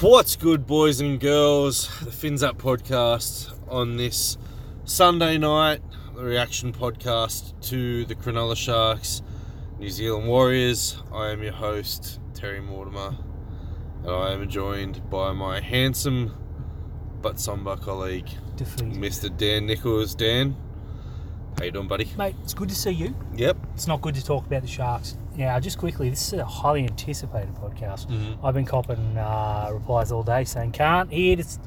What's good, boys and girls? The Fins Up podcast on this Sunday night, the reaction podcast to the Cronulla Sharks, New Zealand Warriors. I am your host, Terry Mortimer, and I am joined by my handsome but somber colleague, Defeated. Mr. Dan Nichols. Dan, how you doing, buddy? Mate, it's good to see you. Yep. It's not good to talk about the Sharks. Yeah, just quickly, this is a highly anticipated podcast. Mhm. I've been copping uh, replies all day saying, can't hear this,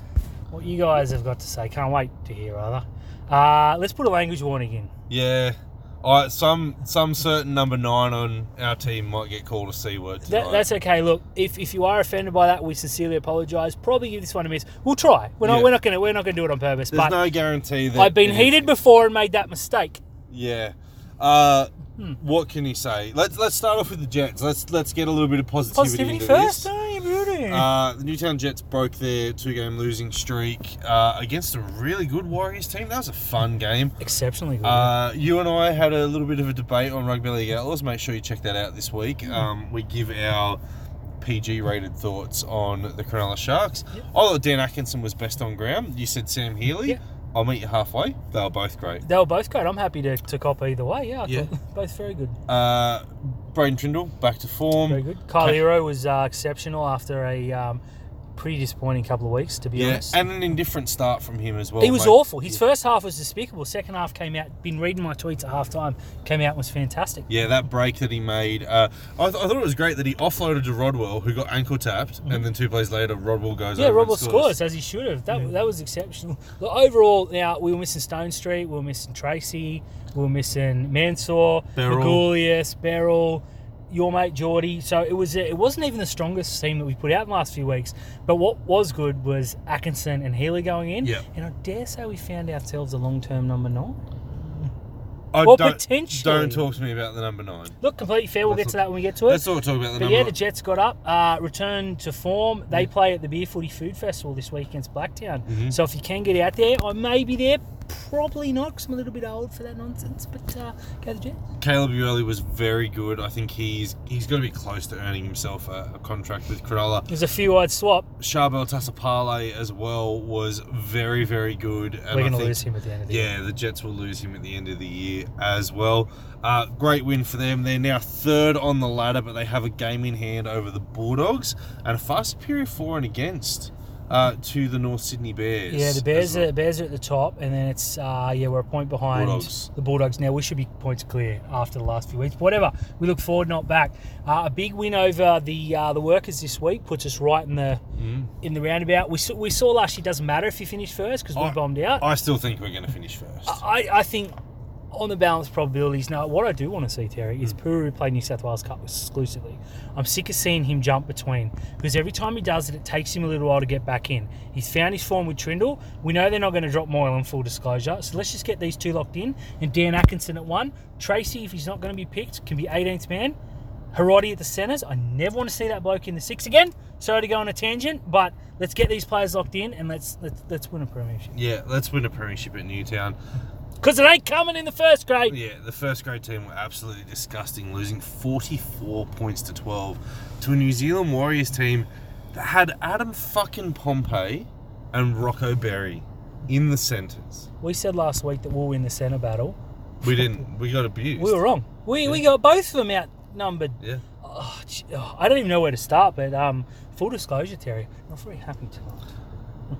what you guys have got to say. Can't wait to hear, rather. Uh, let's put a language warning in. Yeah. I, some some certain number nine on our team might get called a c word tonight. That, that's okay. Look, if, if you are offended by that, we sincerely apologise. Probably give this one a miss. We'll try. We're not, Yeah. we're not gonna we're not gonna do it on purpose. There's but no guarantee that I've been heated before and made that mistake. Yeah. Uh, Hmm. What can you say? Let's let's start off with the Jets. Let's let's get a little bit of positivity, Positivity first, oh, beauty. Uh, the Newtown Jets broke their two-game losing streak uh, against a really good Warriors team. That was a fun game. Exceptionally good. Uh, you and I had a little bit of a debate on Rugby League Outlaws. Make sure you check that out this week. Hmm. Um, we give our PG-rated thoughts on the Cronulla Sharks. Yep. I thought Dan Atkinson was best on ground. You said Sam Healy. Yep. I'll meet you halfway. They were both great. They were both great. I'm happy to, to cop either way. Yeah, I Yeah. thought both very good. Uh, Braydon Trindall back to form. Very good. Kayal Iro was uh, exceptional after a um, pretty disappointing couple of weeks, to be Yeah, honest. and an indifferent start from him as well. he was mate. awful. His first half was despicable. Second half came out. Been reading my tweets at half time. Came out and was fantastic. Yeah, that break that he made. Uh, I, th- I thought it was great that he offloaded to Rodwell, who got ankle tapped, and then two plays later, Rodwell goes. Yeah, Rob and scores as he should have. That, that was exceptional. Look, overall, now we were missing Stonestreet, we were missing Tracey, we were missing Mansour, Berrell. Magulius, Berrell, your mate Geordie. So it was it wasn't even the strongest team that we put out in the last few weeks. But what was good was Atkinson and Healy going in. Yeah. And I dare say we found ourselves a long term number nine. I Well, don't, potentially. Don't talk to me about the number nine. Look, completely fair. We'll get to that when we get to it. Let's not talk about the But number yeah, the. Jets got up, uh, returned to form. They play at the Beer Footy Food Festival this week against Blacktown. Mhm. So if you can get out there, I may be there. Probably not, because I'm a little bit old for that nonsense. But uh, go the Jets. Caleb Ueli was very good. I think he's he's got to be close to earning himself a, a contract with Cronulla. There's a few wide swap. Charbel Tasipale as well was very, very good. And We're going to lose him at the end of the year. Yeah, the Jets will lose him at the end of the year as well. Uh, great win for them. They're now third on the ladder, but they have a game in hand over the Bulldogs and a far superior for and against uh, to the North Sydney Bears. Yeah, the Bears well. are, Bears are at the top, and then it's uh, yeah we're a point behind Bulldogs. the Bulldogs. Now we should be points clear after the last few weeks. But whatever, we look forward, not back. Uh, a big win over the uh, the Workers this week puts us right in the Mm. in the roundabout. We saw, we saw last year doesn't matter if you finish first because we bombed out. I still think we're going to finish first. I, I think on the balance probabilities. Now, what I do want to see, Terry, is hmm. Puru play New South Wales Cup exclusively. I'm sick of seeing him jump between because every time he does it, it takes him a little while to get back in. He's found his form with Trindall. We know they're not going to drop Moyle Moylan, full disclosure. So let's just get these two locked in. And Dan Atkinson at one. Tracey, if he's not going to be picked, can be 18th man. Hiroti at the centres. I never want to see that bloke in the six again. Sorry to go on a tangent, but let's get these players locked in and let's let's, let's win a premiership. yeah, let's win a premiership at Newtown. Because it ain't coming in the first grade. Yeah, the first grade team were absolutely disgusting, losing 44 points to 12 to a New Zealand Warriors team that had Adam fucking Pompey and Rocco Berry in the centres. We said last week that we'll win the centre battle. We didn't. We got abused. We were wrong. We, we got both of them outnumbered. Yeah. Oh, gee, oh, I don't even know where to start, but um, full disclosure, Terry, I'm not very happy tonight.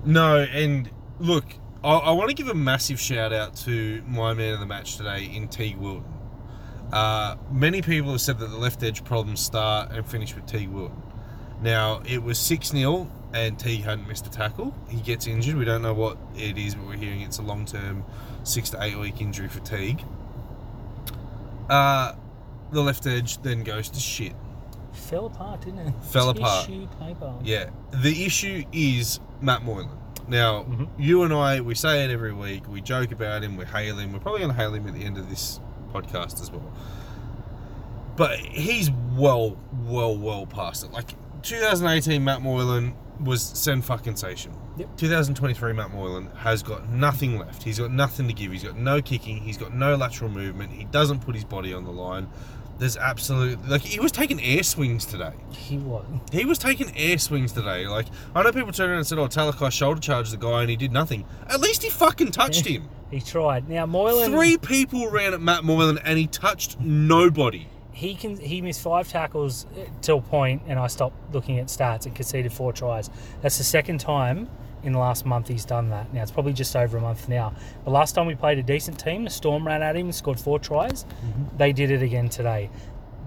No, and look, I, I want to give a massive shout out to my man of the match today in Teig Wilton. Uh, many people have said that the left edge problems start and finish with Teig Wilton. Now, it was 6 0 and Teig hadn't missed a tackle. He gets injured. We don't know what it is, but we're hearing it's a long term, six to eight week injury for Teig. Uh, the left edge then goes to shit. Fell apart, didn't it? Fell apart. Tissue paper. Yeah. The issue is Matt Moylan. Now, Mhm. you and I, we say it every week. We joke about him. We hail him. We're probably going to hail him at the end of this podcast as well. But he's well, well, well past it. Like 2018, Matt Moylan was sen fucking sensation. Yep. 2023, Matt Moylan has got nothing left. He's got nothing to give. He's got no kicking. He's got no lateral movement. He doesn't put his body on the line. There's absolute like he was taking air swings today. He was. He was taking air swings today. Like I know people turned around and said, "Oh, Talakai shoulder charged the guy and he did nothing." At least he fucking touched him. He tried. Now Moylan. Three people ran at Matt Moylan and he touched nobody. He can. He missed five tackles uh, till point, and I stopped looking at stats and conceded four tries. That's the second time in the last month he's done that. Now it's probably just over a month now. The last time we played a decent team, the Storm ran at him and scored four tries. Mm-hmm. They did it again today.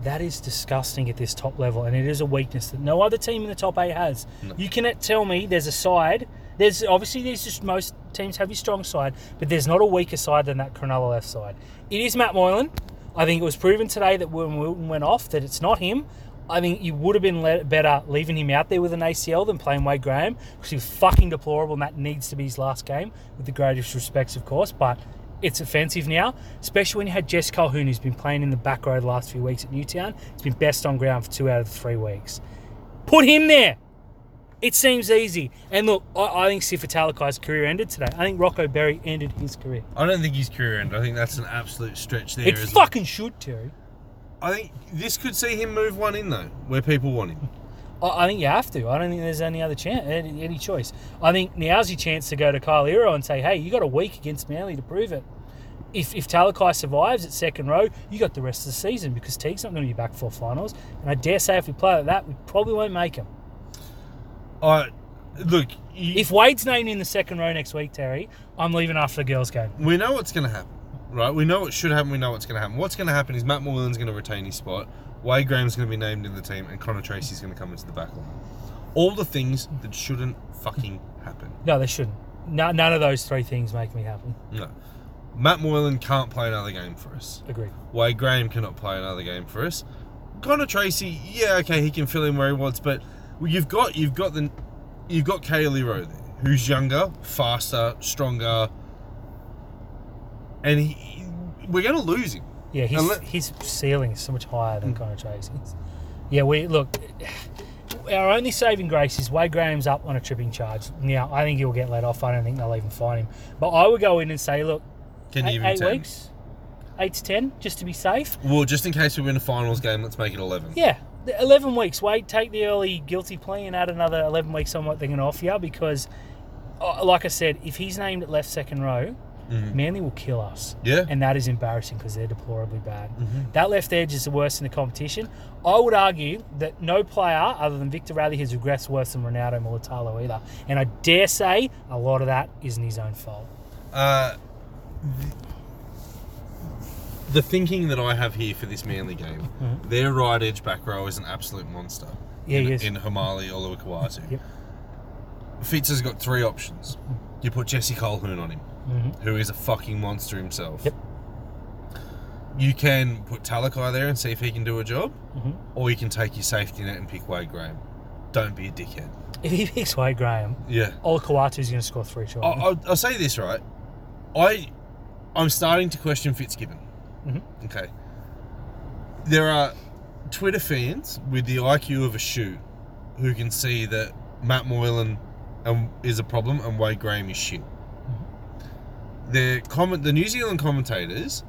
That is disgusting at this top level, and it is a weakness that no other team in the top eight has. You cannot tell me there's a side. There's obviously there's just most teams have your strong side, but there's not a weaker side than that Cronulla left side. It is Matt Moylan. I think it was proven today that when Wilton went off that it's not him. I think you would have been le- better leaving him out there with an ACL than playing Wade Graham because he was fucking deplorable and that needs to be his last game, with the greatest respects, of course. But it's offensive now, especially when you had Jess Colquhoun, who's been playing in the back row the last few weeks at Newtown. He's been best on ground for two out of three weeks. Put him there. It seems easy. And look, I, I think Sifa Talakai's career ended today. I think Rocco Berry ended his career. I don't think his career ended. I think that's an absolute stretch there. It fucking should, Terry. I think this could see him move one in though, where people want him. I, think you have to. I don't think there's any other chance, any, any choice. I think now's your chance to go to Kayal Iro and say, hey, you got a week against Manly to prove it. If, if Talakai survives at second row, you got the rest of the season because Teig's not going to be back for finals. And I dare say if we play like that, we probably won't make him. I look. You, If Wade's named in the second row next week, Terry, I'm leaving after the girls' game. we know what's going to happen, right? We know what should happen. We know what's going to happen. What's going to happen is Matt Moylan's going to retain his spot. Wade Graham's going to be named in the team, and Connor Tracey's going to come into the back line. All the things that shouldn't fucking happen. No, they shouldn't. No, none of those three things make me happy. No. Matt Moylan can't play another game for us. Agreed. Wade Graham cannot play another game for us. Connor Tracey, yeah, okay, he can fill in where he wants, but you've got you've got the you've got Kayal Iro there, who's younger, faster, stronger, and he, we're going to lose him. Yeah, his, his ceiling is so much higher than Connor Tracey's. Yeah, we look. Our only saving grace is Wade Graham's up on a tripping charge. Now, I think he'll get let off. I don't think they'll even fine him. But I would go in and say, look, Can you eight, even eight 10? weeks, eight to ten, just to be safe. Well, just in case we win a finals game, let's make it eleven. Yeah, the 11 weeks. Wade, take the early guilty plea and add another 11 weeks on what they're going to offer you because, uh, like I said, if he's named at left second row, Manly will kill us. Mm-hmm. Yeah. And that is embarrassing because they're deplorably bad. That left edge is the worst in the competition. I would argue that no player other than Victor Radley has regressed worse than Ronaldo Mulitalo either. And I dare say a lot of that isn't his own fault. Uh, the, the thinking that I have here for this Manly game, their right edge back row is an absolute monster. Yeah, in, in Haumole Olakau'atu. Yep. Fitz has got three options. You put Jesse Colquhoun on him, who is a fucking monster himself. Yep. You can put Talakai there and see if he can do a job, Mhm. or you can take your safety net and pick Wade Graham. Don't be a dickhead. If he picks Wade Graham, Yeah. Olakau'atu's going to score three shots. I- I'll, I'll say this right. I, I'm starting to question Fitzgibbon. Mhm. Okay. There are Twitter fans with the IQ of a shoe who can see that Matt Moylan um, is a problem and Wade Graham is shit. The comment, the New Zealand commentators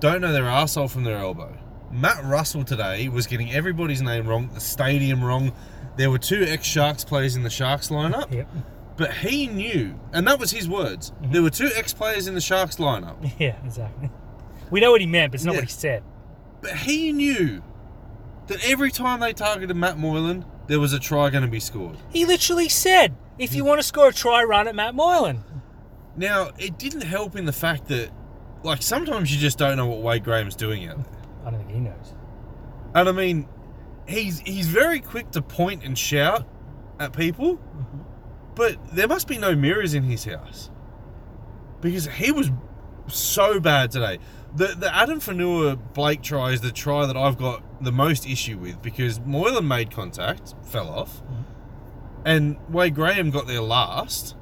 don't know their arsehole from their elbow. Matt Russell today was getting everybody's name wrong, the stadium wrong. There were two ex Sharks players in the Sharks lineup. Yep. But he knew, and that was his words. Mm-hmm. There were two ex players in the Sharks lineup, Yeah, exactly. We know what he meant, but it's not Yeah. what he said. but he knew that every time they targeted Matt Moylan, there was a try going to be scored. He literally said, if you want to score a try, run at Matt Moylan. Now, it didn't help in the fact that, like, sometimes you just don't know what Wade Graham's doing out there. I don't think he knows. And I mean, he's he's very quick to point and shout at people, mm-hmm. but there must be no mirrors in his house because he was so bad today. The the Addin Fonua-Blake try is the try that I've got the most issue with because Moylan made contact, fell off, mm-hmm. and Wade Graham got there last.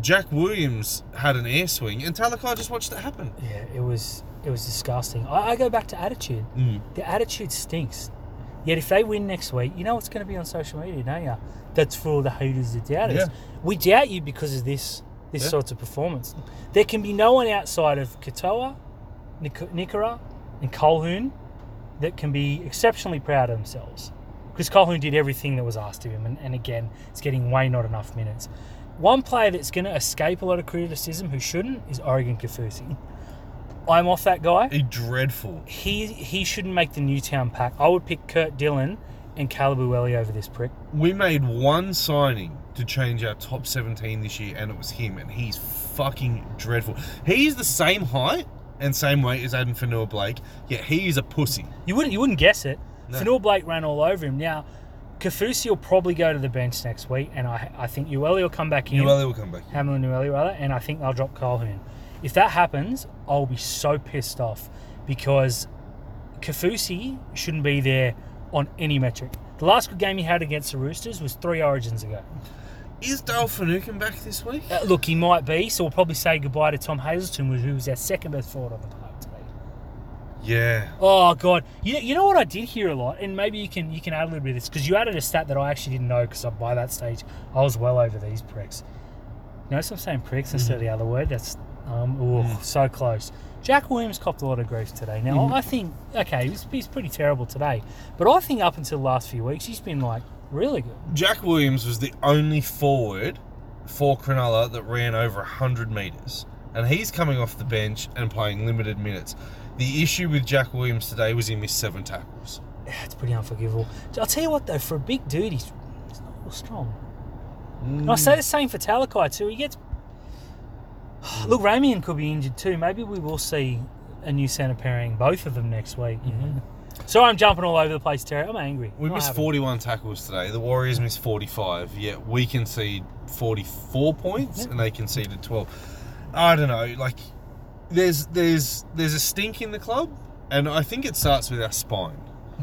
Jack Williams had an air swing, and Talakai just watched it happen. Yeah, it was it was disgusting. I, I go back to attitude. Mm. The attitude stinks. Yet if they win next week, you know what's going to be on social media, don't you? That's for all the haters that doubt us. Yeah. We doubt you because of this this Yeah. sort of performance. There can be no one outside of Katoa, Nik- Nikora, and Colquhoun that can be exceptionally proud of themselves. Because Colquhoun did everything that was asked of him, and, and again, it's getting way not enough minutes. One player that's going to escape a lot of criticism who shouldn't is Oregon Kaufusi. I'm off that guy. He dreadful. He he shouldn't make the Newtown pack. I would pick Kurt Dillon and Caleb Ueli over this prick. We made one signing to change our top 17 this year, and it was him, and he's fucking dreadful. He's the same height and same weight as Addin Fonua-Blake, yet he is a pussy. You wouldn't you wouldn't guess it. No. Fonua-Blake ran all over him. Now, Kaufusi will probably go to the bench next week, and I I think Ueli will come back in. Ueli will come back. Hamlin-Uele rather, and I think they'll drop Colquhoun. If that happens, I'll be so pissed off because Kaufusi shouldn't be there on any metric. The last good game he had against the Roosters was three origins ago. Is Dale Finucane back this week? Uh, look, he might be, so we'll probably say goodbye to Tom Hazelton, who was our second best forward on the. Yeah. Oh god, you know, you know what I did hear a lot, and maybe you can you can add a little bit of this because you added a stat that I actually didn't know because by that stage I was well over these pricks. Notice I'm saying pricks instead of mm. the other word. That's um, ooh, mm. so close. Jack Williams copped a lot of grief today. Now mm-hmm. I think okay, he's, he's pretty terrible today, but I think up until the last few weeks he's been like really good. Jack Williams was the only forward for Cronulla that ran over 100 metres. And he's coming off the bench and playing limited minutes. The issue with Jack Williams today was he missed seven tackles. Yeah, it's pretty unforgivable. I'll tell you what though, for a big dude, he's, he's not real strong. And I say the same for Talakai too. He gets. Look, Ramien could be injured too. Maybe we will see a new centre pairing, both of them next week. Mm-hmm. know. So I'm jumping all over the place, Terry. I'm angry. We Not missed having 41 tackles today. The Warriors missed 45, yet we conceded 44 points Yeah. and they conceded 12. I don't know, like there's there's there's a stink in the club and I think it starts with our spine.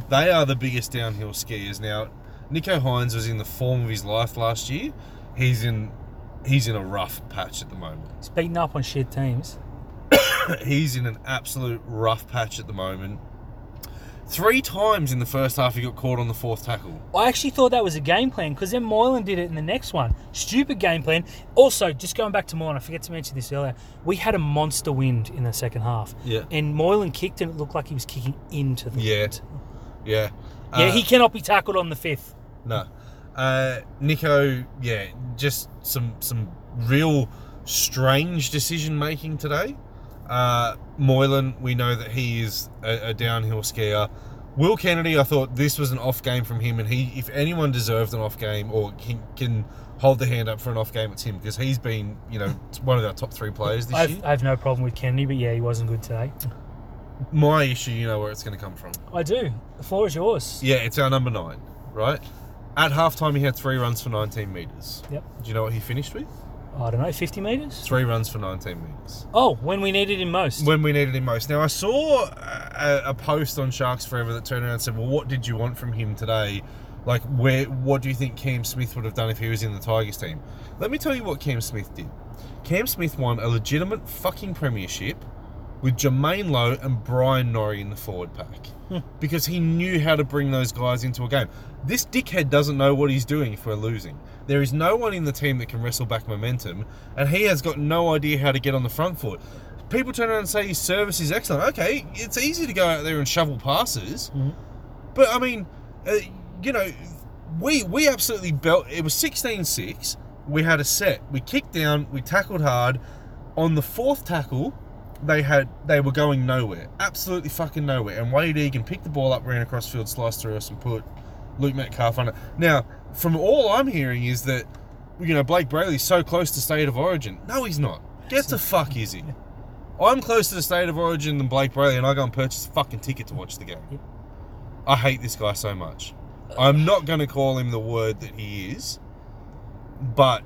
They are the biggest downhill skiers now. Nicho Hynes was in the form of his life last year. He's in he's in a rough patch at the moment. He's beating up on shit teams. He's in an absolute rough patch at the moment. Three times in the first half he got caught on the fourth tackle. I actually thought that was a game plan because then Moylan did it in the next one. Stupid game plan. Also, just going back to Moylan, I forget to mention this earlier. We had a monster wind in the second half. Yeah. And Moylan kicked and it looked like he was kicking into the Yeah. wind. Yeah. Yeah, Uh, he cannot be tackled on the fifth. No. Uh, Nicho, yeah, just some some real strange decision making today. Uh, Moylan, we know that he is a, a downhill skier. Will Kennedy, I thought this was an off game from him, and he, if anyone deserved an off game or can, can hold the hand up for an off game, it's him because he's been, you know, one of our top three players this I've, year. I have no problem with Kennedy, but yeah, he wasn't good today. My issue, you know where it's going to come from. I do. The floor is yours. Yeah, it's our number nine, right? At halftime, he had three runs for 19 metres. Yep. Do you know what he finished with? I don't know, 50 metres? Three runs for 19 metres. Oh, when we needed him most. When we needed him most. Now, I saw a, a post on Sharks Forever that turned around and said, Well, what did you want from him today? Like, where? what do you think Cam Smith would have done if he was in the Tigers team? Let me tell you what Cam Smith did. Cam Smith won a legitimate fucking premiership with Jermaine Lowe and Brian Norrie in the forward pack because he knew how to bring those guys into a game. This dickhead doesn't know what he's doing if we're losing. There is no one in the team that can wrestle back momentum, and he has got no idea how to get on the front foot. People turn around and say his service is excellent. Okay, it's easy to go out there and shovel passes, Mhm. but I mean, uh, you know, we we absolutely belt. It was 16-6. We had a set. We kicked down. We tackled hard. On the fourth tackle, they had they were going nowhere, absolutely fucking nowhere. And Wayde Egan picked the ball up, ran across field, sliced through us, and put Luke Metcalf on it. Now, from all I'm hearing is that you know Blayke Brailey's so close to state of origin. No, he's not. Get the fuck is he? I'm closer to the state of origin than Blayke Brailey, and I go and purchase a fucking ticket to watch the game. I hate this guy so much. I'm not going to call him the word that he is, but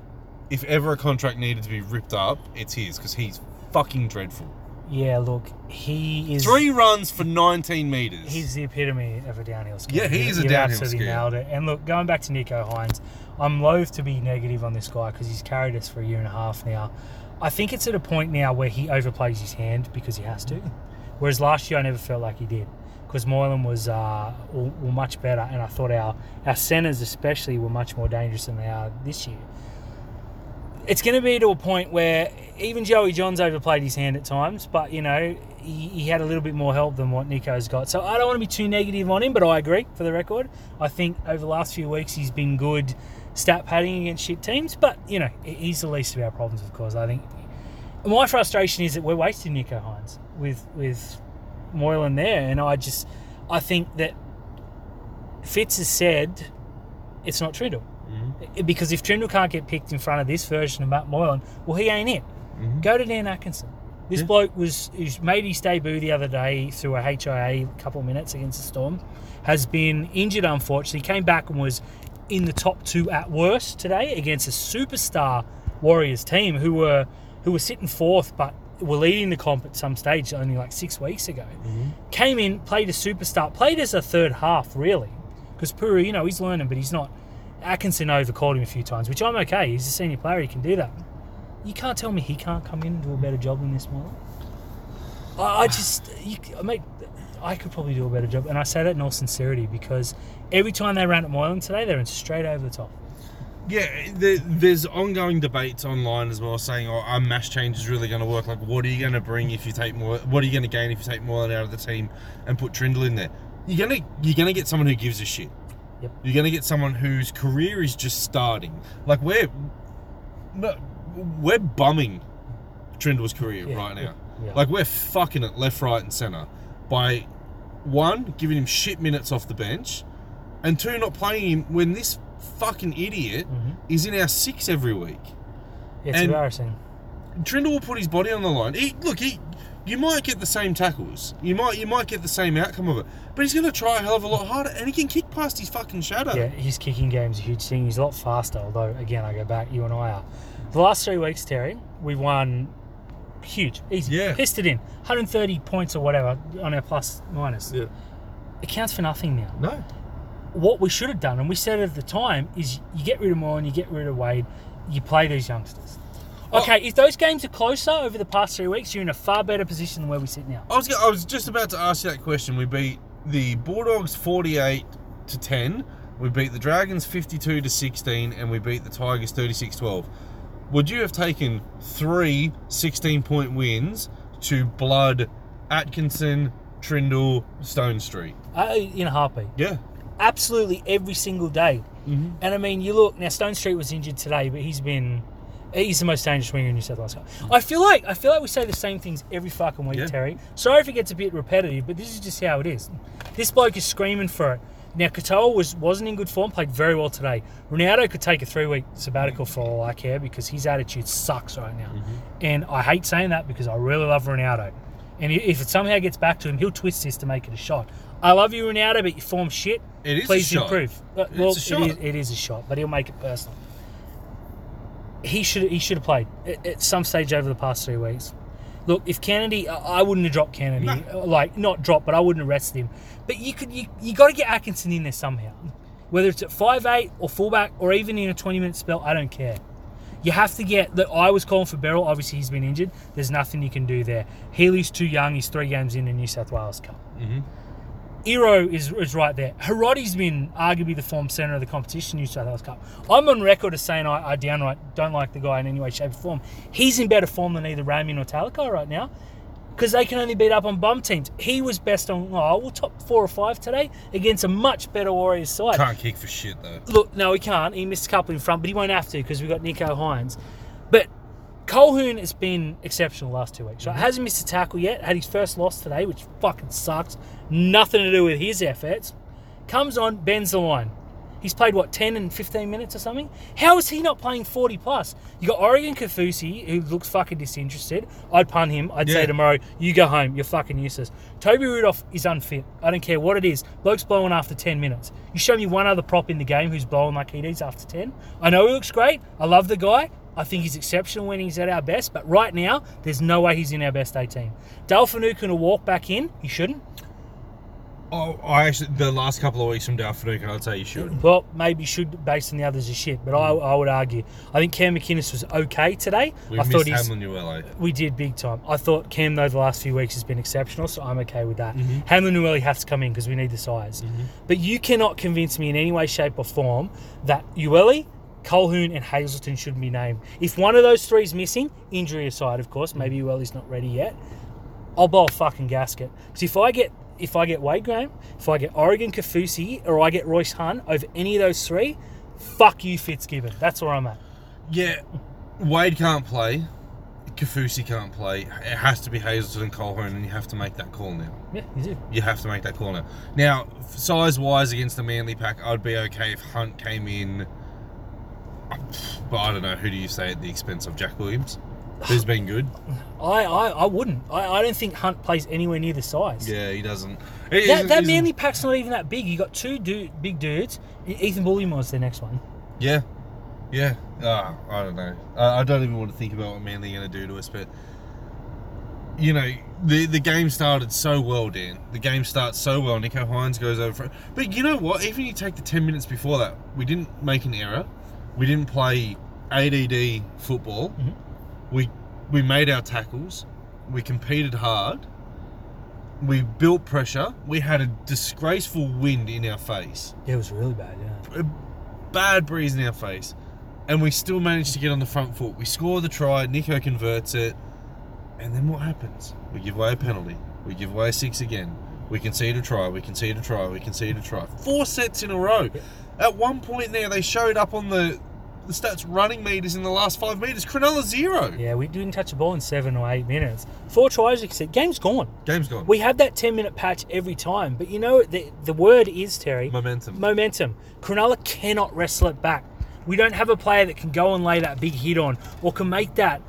if ever a contract needed to be ripped up, it's his because he's fucking dreadful. Yeah, look, he is. Three runs for 19 meters. He's the epitome of a downhill skier. Yeah, he is a downhill absolutely skier. nailed it. And look, going back to Nicho Hynes, I'm loath to be negative on this guy because he's carried us for a year and a half now. I think it's at a point now where he overplays his hand because he has to. Whereas last year, I never felt like he did because Moylan was uh, were were much better, and I thought our our centers especially were much more dangerous than they are this year. It's going to be to a point where even Joey Johns overplayed his hand at times, but you know he, he had a little bit more help than what Nicho's got. So I don't want to be too negative on him, but I agree for the record. I think over the last few weeks he's been good stat padding against shit teams, but you know he's the least of our problems, of course. I think my frustration is that we're wasting Nicho Hynes with with Moylan there, and I just I think that Fitz has said it's not Trindall. Mm-hmm. Because if Trindall can't get picked in front of this version of Matt Moylan, well, he ain't it. Mhm. Go to Dan Atkinson. This Yeah. bloke was he's made his debut the other day through a HIA couple of minutes against the Storm. Has been injured, unfortunately. Came back and was in the top two at worst today against a superstar Warriors team who were who were sitting fourth, but were leading the comp at some stage only like six weeks ago. Came in, played a superstar, played as a third half really, because Puru, you know, he's learning, but he's not. Atkinson overcalled him a few times, which I'm okay. He's a senior player; he can do that. You can't tell me he can't come in and do a better job than this Moylan. I, I just, you, mate, I could probably do a better job, and I say that in all sincerity because every time they ran at Moylan today, they're in straight over the top. Yeah, there, there's ongoing debates online as well saying, "Oh, our mash change is really going to work." Like, what are you going to bring if you take more? What are you going to gain if you take Moylan out of the team and put Trindall in there? You're gonna you're gonna get someone who gives a shit. Yep. You're gonna get someone whose career is just starting. Like we're no, we're bumming Trindall's career Yeah. right now. Yeah. Like we're fucking it left, right, and center by one giving him shit minutes off the bench, and two not playing him when this fucking idiot Mhm. is in our six every week. It's And- embarrassing. Trindall will put his body on the line. He, look, he, you might get the same tackles. You might, you might get the same outcome of it. But he's going to try a hell of a lot harder, and he can kick past his fucking shadow. Yeah, his kicking game's a huge thing. He's a lot faster, although, again, I go back, you and I are. The last three weeks, Terry, we won huge. Easy. Yeah. Pissed it in. 130 points or whatever on our plus minus. Yeah. It counts for nothing now. No. What we should have done, and we said at the time, is you get rid of Moore and you get rid of Wade, you play these youngsters. Oh. Okay, if those games are closer over the past three weeks, you're in a far better position than where we sit now. I was, go- I was just about to ask you that question. We beat the Bulldogs 48 to 10. We beat the Dragons 52 to 16, and we beat the Tigers 36 12. Would you have taken three 16 point wins to blood Atkinson, Trindall, Stone Street? Uh, in a heartbeat. Yeah. absolutely every single day. Mhm. And I mean, you look now. Stonestreet was injured today, but he's been he's the most dangerous winger in New South Wales. I feel like I feel like we say the same things every fucking week, Yeah. Terry. Sorry if it gets a bit repetitive, but this is just how it is. This bloke is screaming for it. Now Katoa was wasn't in good form, played very well today. Ronaldo could take a three week sabbatical for all I care because his attitude sucks right now. And I hate saying that because I really love Ronaldo. And if it somehow gets back to him, he'll twist this to make it a shot. I love you, Ronaldo, but your form shit. It is a Please improve. Uh, well. It, is, it is a shot, but he'll make it personal. He should he should have played at, at some stage over the past three weeks. Look, if Kennedy, I I wouldn't have dropped Kennedy. No. Like not dropped, but I wouldn't have rested him. But you could you, you got to get Atkinson in there somehow, whether it's at five eight or fullback or even in a twenty minute spell. I don't care. You have to get that. I was calling for Berrell. Obviously, he's been injured. There's nothing you can do there. Healy's too young. He's three games in the New South Wales Cup. Mhm. Iro is, is right there. Hiroti's been arguably the form centre of the competition, New South Wales Cup. I'm on record as saying I, I downright don't like the guy in any way, shape, or form. He's in better form than either Ramien or Talakai right now because they can only beat up on bum teams. He was best on, oh, well, top four or five today against a much better Warriors side. Can't kick for shit, though. Look, no, he can't. He missed a couple in front, but he won't have to because we've got Nicho Hynes. But Colquhoun has been exceptional the last two weeks. Right? Mm-hmm. Hasn't missed a tackle yet. Had his first loss today, which fucking sucks. Nothing to do with his efforts. Comes on, bends the line. He's played what 10 and 15 minutes or something. How is he not playing 40 plus? You got Oregon Kaufusi, who looks fucking disinterested. I'd pun him. I'd say tomorrow, you go home. You're fucking useless. Toby Rudolf is unfit. I don't care what it is. Bloke's blowing after 10 minutes. You show me one other prop in the game who's blowing like he does after 10. I know he looks great. I love the guy. I think he's exceptional when he's at our best, but right now, there's no way he's in our best 18. Dale Finucane walk back in. He shouldn't. Oh, I actually the last couple of weeks from Dale Finucane, I'd say you should. Well, maybe should based on the others is shit, but I, I would argue. I think Cam McInnes was okay today. We I missed thought he's Hamlin Uele. we did big time. I thought Cam though the last few weeks has been exceptional, so I'm okay with that. Mm-hmm. Hamlin-Uele has to come in because we need the size. But you cannot convince me in any way, shape, or form that Ueli Colquhoun and Hazelton shouldn't be named. If one of those three is missing, injury aside, of course, maybe mm. Welly's not ready yet. I'll blow a fucking gasket. So if I get if I get Wade Graham, if I get Oregon Kaufusi, or I get Royce Hunt over any of those three, fuck you, Fitzgibbon. That's where I'm at. Yeah, Wade can't play. Kaufusi can't play. It has to be Hazelton and Colquhoun, and you have to make that call now. Yeah, you do. You have to make that call now. Now, size wise against the Manly pack, I'd be okay if Hunt came in. But I don't know. Who do you say at the expense of Jack Williams? Who's been good? I, I, I wouldn't. I, I don't think Hunt plays anywhere near the size. Yeah, he doesn't. It That, isn't- that isn't- Manly pack's not even that big. You got two dude, big dudes. Ethan Bullemor's the next one. Yeah, yeah. Ah, I don't know. I, I don't even want to think about what Manly are going to do to us, but you know, the the game started so well, Dan. The game starts so well. Nicho Hynes goes over, for, but you know what? Even you take the ten minutes before that, we didn't make an error. We didn't play ADD football. Mhm. We we made our tackles. We competed hard. We built pressure. We had a disgraceful wind in our face Yeah, it was really bad. Yeah. a bad breeze in our face, and we still managed to get on the front foot. We score the try, Nicho converts it, and then what happens? We give away a penalty. We give away a six again. We concede a try. We concede a try. We concede a try. Four sets in a row. At one point there, they showed up on the the stats running meters in the last five meters. Cronulla zero. Yeah, we didn't touch the ball in seven or eight minutes. Four tries, like I said, game's gone. Game's gone. We have that 10 minute patch every time. But you know, the, the word is, Terry, Momentum. momentum. Cronulla cannot wrestle it back. We don't have a player that can go and lay that big hit on or can make that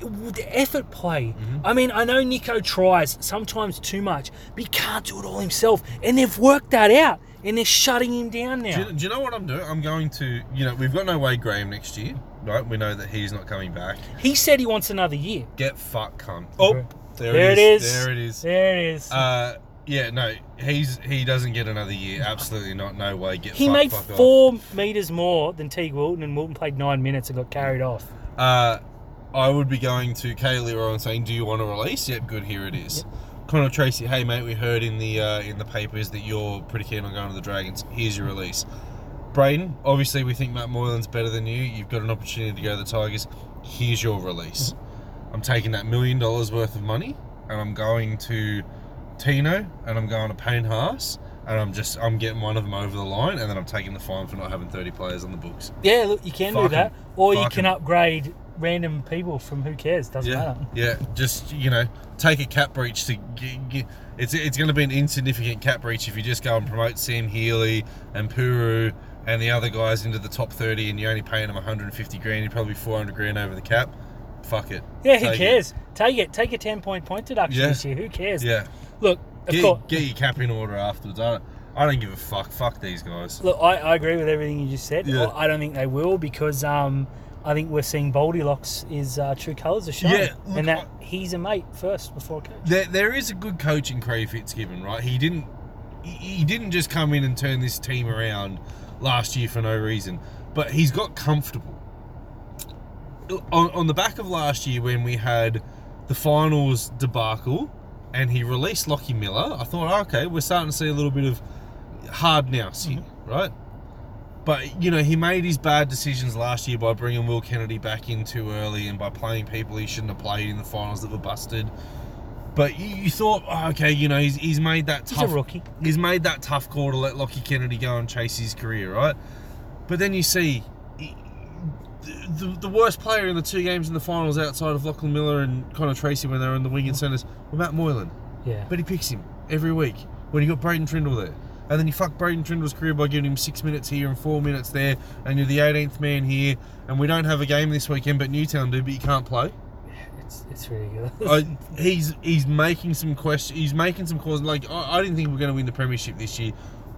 the effort play. I mean, I know Nicho tries sometimes too much, but he can't do it all himself. And they've worked that out. And they're shutting him down Do now. you, do you know what I'm doing? I'm going to, you know, we've got no Wade Graham next year, right? We know that he's not coming back. He said he wants another year. Get fucked, cunt. Oh, there, There it it is. is. There it is. There it is. Uh, yeah, no, he's he doesn't get another year. Absolutely not. No way. Get he fucked, made fuck off. four meters more than Teig Wilton, and Wilton played nine minutes and got carried off. Uh, I would be going to Kayal Iro and saying, "Do you want to release?" Yep, good. Here it is. Connor Tracey, hey mate, we heard in the uh, in the papers that you're pretty keen on going to the Dragons. Here's your release. Braydon, obviously we think Matt Moylan's better than you. You've got an opportunity to go to the Tigers. Here's your release. I'm taking that million dollars worth of money and I'm going to Tino and I'm going to Payne Haas and I'm just I'm getting one of them over the line and then I'm taking the fine for not having 30 players on the books. Yeah, look, you can do that, or you can upgrade random people from who cares. Doesn't Yeah, matter. yeah. Just you know, take a cap breach to. G- g- it's it's going to be an insignificant cap breach if you just go and promote Sam Healy and Puru and the other guys into the top thirty, and you're only paying them 150 grand. You're probably 400 grand over the cap. Fuck it. Yeah, who Take it. cares? Take it. Take a ten point point deduction Yeah. this year. Who cares? Yeah. Look, of Get, course. get your cap in order afterwards. I don't, I don't give a fuck. Fuck these guys. Look, I, I agree with everything you just said. Yeah. I don't think they will because um, I think we're seeing Goldilocks is uh, true colours are showing, Yeah, look, and that he's a mate first before a coach. There, there is a good coach in Craig Fitzgibbon, right? He didn't, he, he didn't just come in and turn this team around last year for no reason, but he's got comfortable. On, on the back of last year when we had the finals debacle, and he released Lockie Miller, I thought, okay, we're starting to see a little bit of hard nous here, right? But you know, he made his bad decisions last year by bringing Will Kennedy back in too early and by playing people he shouldn't have played in the finals that were busted. But you, you thought, oh, okay, you know, he's, he's made that He's tough. a rookie. He's made that tough call to let Lockie Kennedy go and chase his career, right? But then you see he- the, the, the worst player in the two games in the finals outside of Lachlan Miller and Connor Tracey when they were in the wing and centres were Matt Moylan. Yeah. But he picks him every week when you got Braydon Trindall there. And then you fuck Braydon Trindall's career by giving him six minutes here and four minutes there, and you're the 18th man here, and we don't have a game this weekend, but Newtown do, but you can't play. It's, it's ridiculous. I, he's he's making some questions. He's making some calls. Like I, I didn't think we were going to win the premiership this year.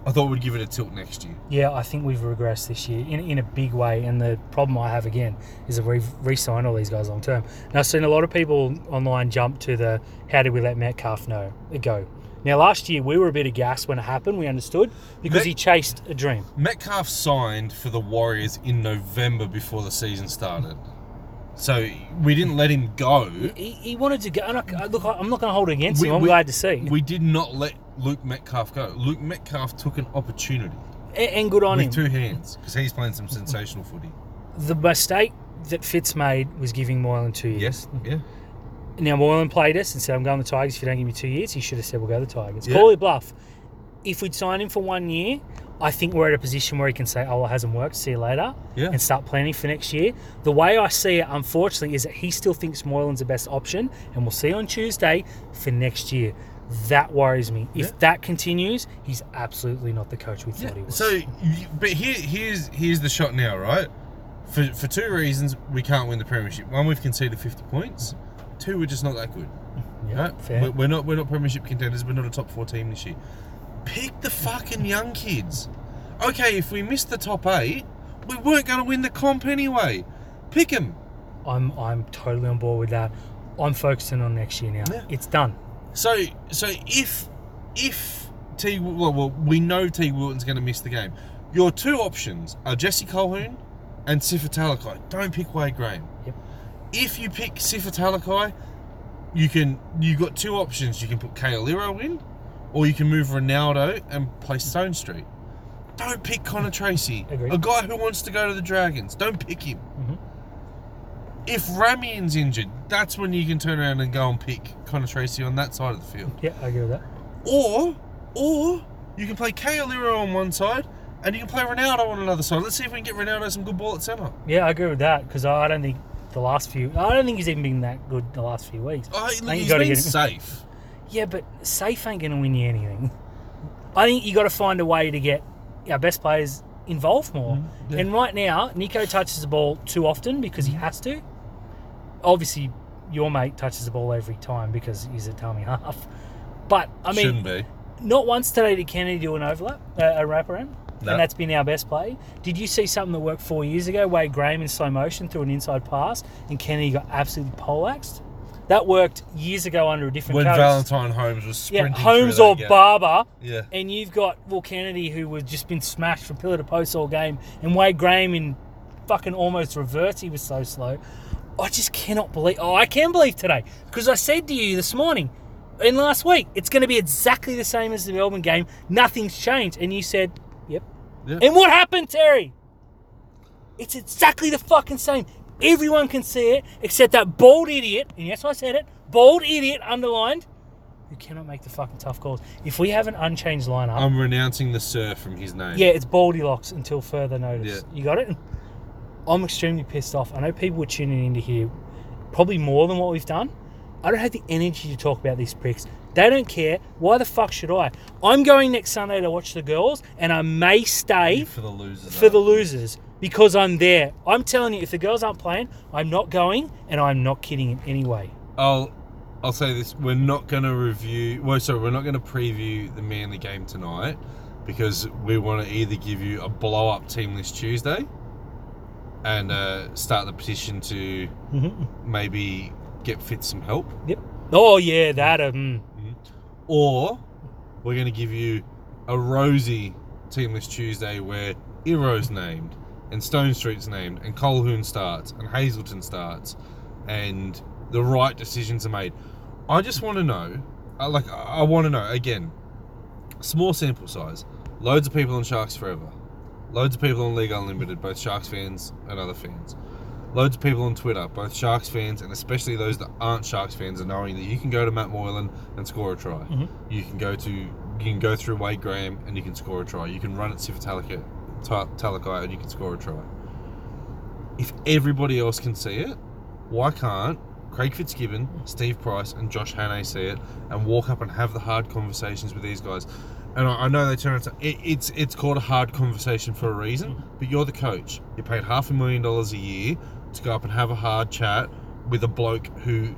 I thought we'd give it a tilt next year. Yeah, I think we've regressed this year in, in a big way. And the problem I have again is that we've re signed all these guys long term. Now, I've seen a lot of people online jump to the how did we let Metcalf know go? Now, last year we were a bit aghast when it happened. We understood because Met- he chased a dream. Metcalf signed for the Warriors in November before the season started, so we didn't let him go. He, he wanted to go. And I, look, I'm not going to hold it against We- him. I'm we- glad to see. We did not let Luke Metcalf go. Luke Metcalf took an opportunity and, and good on with him. two hands because he's playing some sensational footy. The mistake that Fitz made was giving Moylan two years. Yes. Yeah. Now Moylan played us and said, "I'm going to the Tigers if you don't give me two years." He should have said, "We'll go to the Tigers." Yeah. Call it bluff. If we'd signed him for one year, I think we're at a position where he can say, "Oh, well, it hasn't worked. See you later," Yeah. and start planning for next year. The way I see it, unfortunately, is that he still thinks Moylan's the best option, and we'll see on Tuesday for next year. That worries me. If Yeah. that continues, he's absolutely not the coach we thought he was. So, but here, here's here's the shot now, right? For for two reasons, we can't win the premiership. One, we've conceded fifty points. Two, we're just not that good. yeah, Right? fair. We're, we're not we're not premiership contenders. We're not a top four team this year. Pick the fucking young kids. Okay, if we missed the top eight, we weren't going to win the comp anyway. Pick them. I'm I'm totally on board with that. I'm focusing on next year now. Yeah. It's done. So so if if T well, well we know T Wilton's going to miss the game. Your two options are Jesse Colquhoun and Sifa Talakai. Don't pick Wade Graham. Yep. If you pick Sifa Talakai, you can you've got two options. You can put Kayal Iro in, or you can move Ronaldo and play Stonestreet. Don't pick Connor Tracey, Agreed. a guy who wants to go to the Dragons. Don't pick him. Mhm. If Ramien's injured, that's when you can turn around and go and pick Connor Tracey on that side of the field. Yeah, I agree with that. Or, or you can play Kayal Iro on one side and you can play Ronaldo on another side. Let's see if we can get Ronaldo some good ball at centre. Yeah, I agree with that because I don't think the last few. I don't think he's even been that good the last few weeks. Oh, think he's you gotta been get him. safe. Yeah, but safe ain't going to win you anything. I think you got to find a way to get our best players involved more. Mm-hmm. yeah. And right now, Nicho touches the ball too often because he has to. Obviously, your mate touches the ball every time because he's a tummy half. But I mean, Shouldn't be. not once today did Kennedy do an overlap, uh, a wraparound, No. and that's been our best play. Did you see something that worked four years ago? Wade Graham in slow motion through an inside pass, and Kennedy got absolutely poleaxed. That worked years ago under a different When coach. Valentine Holmes was yeah, Holmes or gap. Barber, Yeah. and you've got Will Kennedy who was just been smashed from pillar to post all game, and Wade Graham in fucking almost reverse. He was so slow. I just cannot believe. Oh, I can believe today because I said to you this morning and last week it's going to be exactly the same as the Melbourne game. Nothing's changed, and you said. Yeah. And what happened, Terry? It's exactly the fucking same. Everyone can see it except that bald idiot, and yes, I said it, bald idiot underlined, who cannot make the fucking tough calls. If we have an unchanged lineup, I'm renouncing the Sir from his name. yeah, it's baldy locks until further notice. Yeah. You got it? I'm extremely pissed off. I know people were tuning in to hear probably more than what we've done. I don't have the energy to talk about these pricks. They don't care. Why the fuck should I? I'm going next Sunday to watch the girls, and I may stay For the losers. for the losers because I'm there. I'm telling you, if the girls aren't playing, I'm not going, and I'm not kidding in any way. I'll I'll say this: we're not going to review. Well, sorry, we're not going to preview the Manly game tonight because we want to either give you a blow up team list Tuesday and uh, start the petition to maybe get fit some help, Yep. Oh yeah, that. Um, or we're going to give you a rosy Teamless Tuesday where Iro's named and Stonestreet's named and Colquhoun starts and Hazelton starts and the right decisions are made. I just want to know, uh, like, I want to know again, small sample size, loads of people on Sharks Forever, loads of people on League Unlimited, both Sharks fans and other fans. Loads of people on Twitter, both Sharks fans and especially those that aren't Sharks fans, are knowing that you can go to Matt Moylan and score a try. Mhm. You can go to you can go through Wade Graham and you can score a try. You can run at Ta- Talakai and you can score a try. If everybody else can see it, why can't Craig Fitzgibbon, Steve Price, and Josh Hannay see it and walk up and have the hard conversations with these guys? And I, know they turn it, it. It's it's called a hard conversation for a reason. But you're the coach. You're paid half a million dollars a year to go up and have a hard chat with a bloke who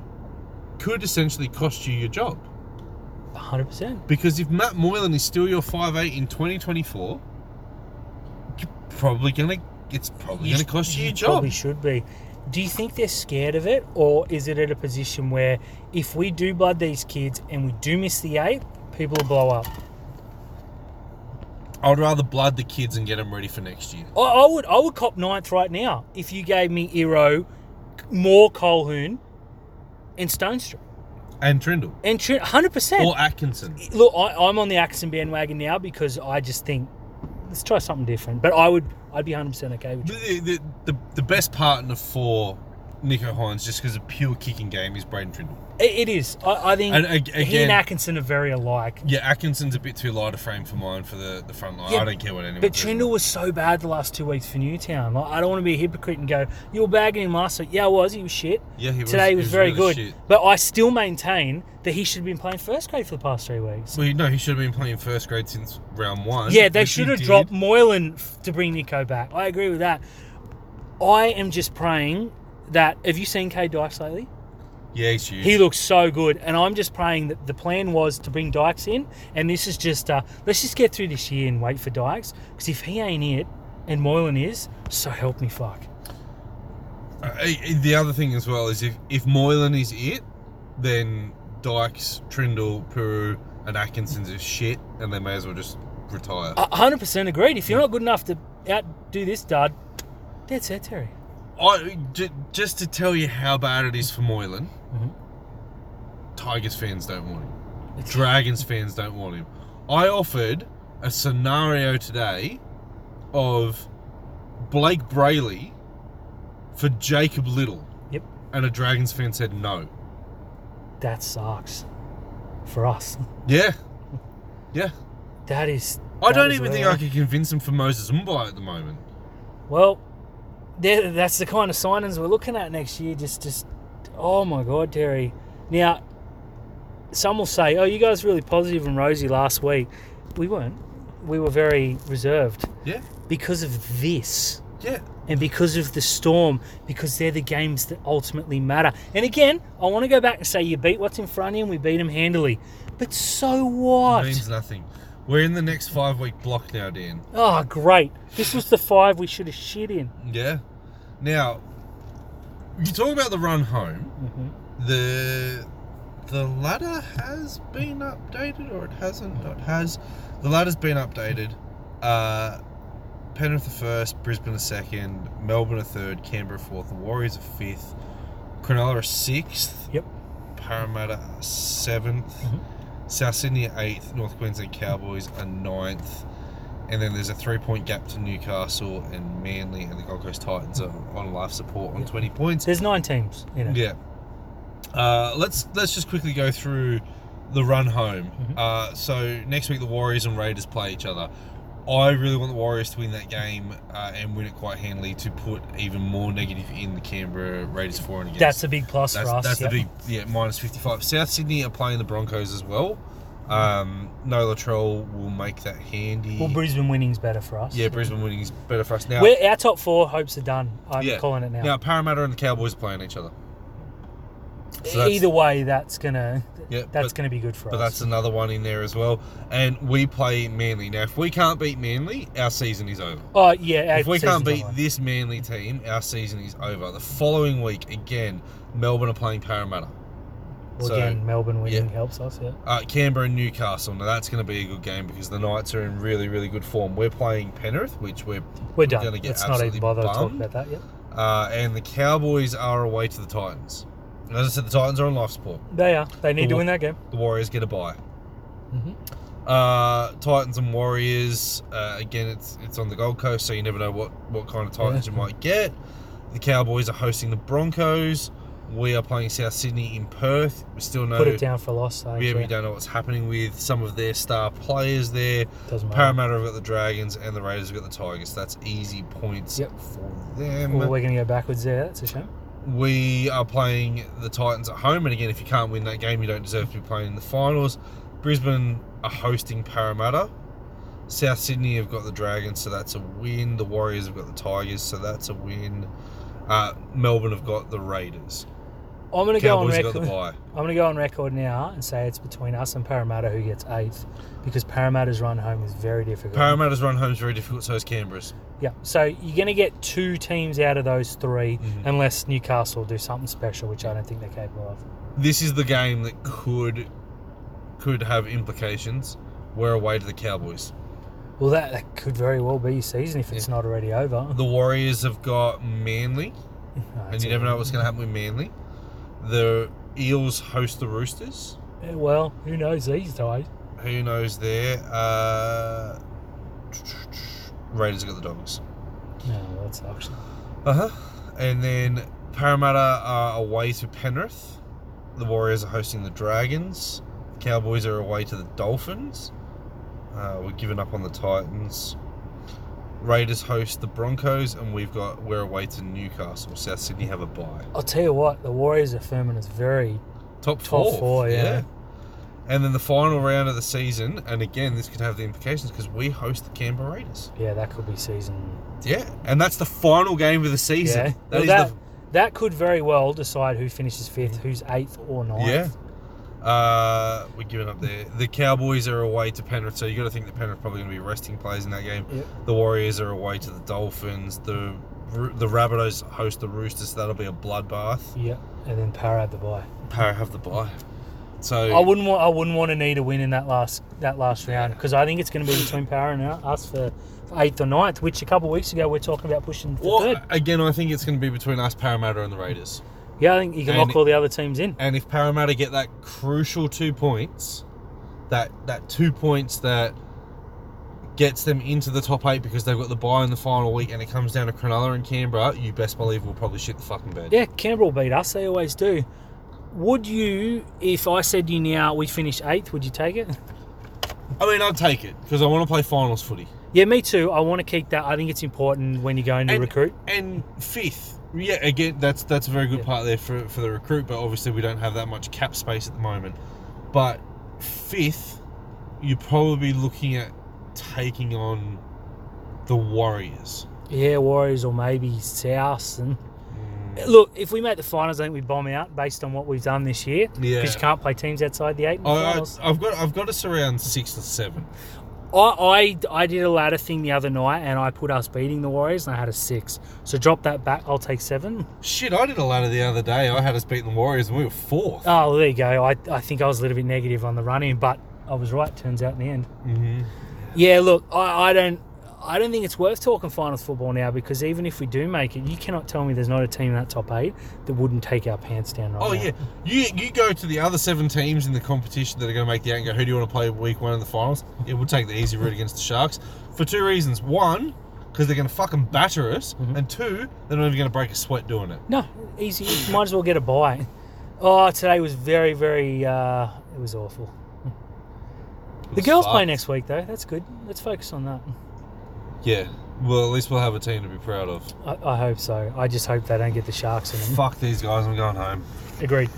could essentially cost you your job. 100%. Because if Matt Moylan is still your 5'8 in 2024, you're probably gonna it's probably gonna cost you your job. Probably should be. Do you think they're scared of it, or is it at a position where if we do blood these kids and we do miss the eight, people will blow up? I'd rather blood the kids and get them ready for next year. I, I would, I would cop ninth right now if you gave me Iro, more Colquhoun, and Stonestreet, And Trindle. and hundred percent. Or Atkinson. Look, I, I'm on the Axon bandwagon now because I just think let's try something different. But I would, I'd be 100 percent okay with. The, the, the, the best partner for Nicho Hynes, just because of pure kicking game, is Braydon Trindall. It, it is. I, I think And ag- he again- and Atkinson are very alike. Yeah, Atkinson's a bit too light a frame for mine for the, the front line. Yeah, I don't care what anyone But says. Trindall was so bad the last two weeks for Newtown. Like, I don't want to be a hypocrite and go, you were bagging him last week. Yeah, I was. He was shit. Yeah, he was. Today he was, very really good. shit. But I still maintain that he should have been playing first grade for the past three weeks. Well, no, he should have been playing first grade since round one. Yeah, they which he should have did. dropped Moylan f- to bring Nico back. I agree with that. I am just praying that. Have you seen K Dykes lately? Yeah, he's huge. He looks so good, and I'm just praying that the plan was to bring Dykes in, and this is just uh, let's just get through this year and wait for Dykes because if he ain't it and Moylan is, so help me fuck. Uh, the other thing as well is if, if Moylan is it, then Dykes, Trindall, Peru, and Atkinson's is shit, and they may as well just retire. Hundred percent agreed. If you're not good enough to outdo this dud, that's it, Terry. I, j- just to tell you how bad it is for Moylan, Mhm. Tigers fans don't want him. Dragons fans don't want him. I offered a scenario today of Blayke Brailey for Jacob Liddle, Yep, and a Dragons fan said no. that sucks for us. Yeah, yeah. That is. I that don't is even think I could convince him for Moses Mbye at the moment. Well, that's the kind of signings we're looking at next year. Just, just, oh my God, Terry. Now, some will say, "Oh, you guys were really positive and rosy last week." We weren't. We were very reserved Yeah, because of this, yeah. and because of the storm. Because they're the games that ultimately matter. And again, I want to go back and say, you beat what's in front of you, and we beat them handily. But so what? It Means nothing. We're in the next five week block now, Dan. Oh, great! This was the five we should have shit in. Yeah. Now, you talk about the run home. Mhm. The the ladder has been updated, or it hasn't. No, it has. The ladder's been updated. Uh, Penrith a first, Brisbane a second, Melbourne a third, Canberra fourth, the Warriors a fifth, Cronulla a sixth, Yep. Parramatta a 7th Mhm. South Sydney eighth, North Queensland Cowboys a ninth, and then there's a three point gap to Newcastle and Manly and the Gold Coast Titans are on life support on 20 points. There's nine teams in it. Yeah. Uh, let's let's just quickly go through the run home. Mhm. Uh, so next week the Warriors and Raiders play each other. I really want the Warriors to win that game uh, and win it quite handily to put even more negative in the Canberra Raiders for and against. That's a big plus that's, for us. that's yep. the big yeah minus fifty five. South Sydney are playing the Broncos as well. Um, no Latrell will make that handy. Well, Brisbane winning's better for us. yeah, Brisbane winning is better for us now. We're, our top four hopes are done. I'm Yeah. calling it now. Now Parramatta and the Cowboys are playing each other. So Either way, that's gonna Yeah, that's but- gonna be good for But us. But that's another one in there as well. And we play Manly. Now, if we can't beat Manly, our season is over. oh yeah. If we can't beat over. this Manly team, our season is over. The following week, again, Melbourne are playing Parramatta. Well, so, again, Melbourne winning yeah. helps us. Yeah. Uh, Canberra and Newcastle. Now, that's going to be a good game because the Knights are in really, really good form. We're playing Penrith, which we're We're done. gonna get Let's not even bother to talk about that. Yet. uh, and the Cowboys are away to the Titans. And as I said, the Titans are on life support. They are. They need The to win that game. The Warriors get a bye. hmm Uh, Titans and Warriors. Uh, again, it's it's on the Gold Coast, so you never know what, what kind of Titans Yeah. you might get. The Cowboys are hosting the Broncos. We are playing South Sydney in Perth. We still know. Put it down for loss. Though, Yeah, yeah, we don't know what's happening with some of their star players there. Doesn't matter. Parramatta have got the Dragons, and the Raiders have got the Tigers. That's easy points Yep. for them. Well, we're gonna go backwards there. That's a shame. We are playing the Titans at home, and again, if you can't win that game, you don't deserve to be playing in the finals. Brisbane are hosting Parramatta. South Sydney have got the Dragons, so that's a win. The Warriors have got the Tigers, so that's a win. Uh, Melbourne have got the Raiders. I'm gonna go on Cowboys have record. the bye. I'm going to go on record now and say it's between us and Parramatta who gets eighth because Parramatta's run home is very difficult. Parramatta's run home is very difficult, so is Canberra's. yeah, so you're going to get two teams out of those 3 Mhm. unless Newcastle do something special, which I don't think they're capable of. This is the game that could could have implications. We're away to the Cowboys. Well, that, that could very well be your season if it's not already over. The Warriors have got Manly. No, and it's you never know what's going to happen with Manly. The Eels host the Roosters. Yeah, Well, who knows these days? Who knows there? Uh, Raiders got the Dogs. No, that sucks. Uh huh. And then Parramatta are away to Penrith. The Warriors are hosting the Dragons. Cowboys are away to the Dolphins. Uh, we're giving up on the Titans. Raiders host the Broncos, and we've got we're away to Newcastle. South Sydney have a bye. I'll tell you what, the Warriors are firming us very. Top Top four. four, yeah. And then the final round of the season, and again, this could have the implications because we host the Canberra Raiders. Yeah, that could be season. Yeah, and that's the final game of the season. Yeah, That Well, is that, the that could very well decide who finishes fifth, mm-hmm. who's eighth or ninth. Yeah. Uh, we're giving up there. The Cowboys are away to Penrith, so you got to think that Penrith probably going to be resting players in that game. Yep. The Warriors are away to the Dolphins. The the Rabbitohs host the Roosters. So that'll be a bloodbath. Yep. And then Para had the bye. Para have the bye. So I wouldn't want. I wouldn't want to need a win in that last that last round because I think it's going to be between Para and us for, for eighth or ninth. Which a couple of weeks ago we are talking about pushing for Well, third. again, I think it's going to be between us, Parramatta, and the Raiders. Yeah, I think you can and- lock all the other teams in. And if Parramatta get that crucial two points, that that two points that gets them into the top eight because they've got the bye in the final week, and it comes down to Cronulla and Canberra, you best believe we'll probably shit the fucking bed. Yeah, Canberra will beat us. They always do. Would you, if I said you now we finish eighth, would you take it? I mean, I'd take it because I want to play finals footy. Yeah, me too. I want to keep that. I think it's important when you're going to And- recruit. And fifth, yeah, again, that's that's a very good Yeah. part there for for the recruit, but obviously we don't have that much cap space at the moment. But fifth, you're probably looking at taking on the Warriors. Yeah, Warriors or maybe South. And Mm. look, if we make the finals, I think we bomb out based on what we've done this year. Yeah. Because you can't play teams outside the eight I. I've got I've got us around six or seven. I, I, I did a ladder thing the other night and I put us beating the Warriors and I had a six. So drop that back. I'll take seven. Shit, I did a ladder the other day. I had us beating the Warriors and we were fourth. Oh, well, there you go. I, I think I was a little bit negative on the running, but I was right. Turns out in the end. Mm-hmm. Yeah, look, I, I don't I don't think it's worth talking finals football now because even if we do make it, you cannot tell me there's not a team in that top eight that wouldn't take our pants down right Oh now. yeah, you you go to the other seven teams in the competition that are going to make the eight and go. Who do you want to play week one in the finals? Yeah, we'll take the easy route against the Sharks for two reasons. One, because they're going to fucking batter us, Mm-hmm. and two, they're not even going to break a sweat doing it. No, easy. Might as well get a buy. Oh, today was very, very. Uh, it was awful. It The was girls play next week though. That's good. Let's focus on that. Yeah, well at least we'll have a team to be proud of. I, I hope so. I just hope they don't get the sharks in them. Fuck these guys, I'm going home. Agreed.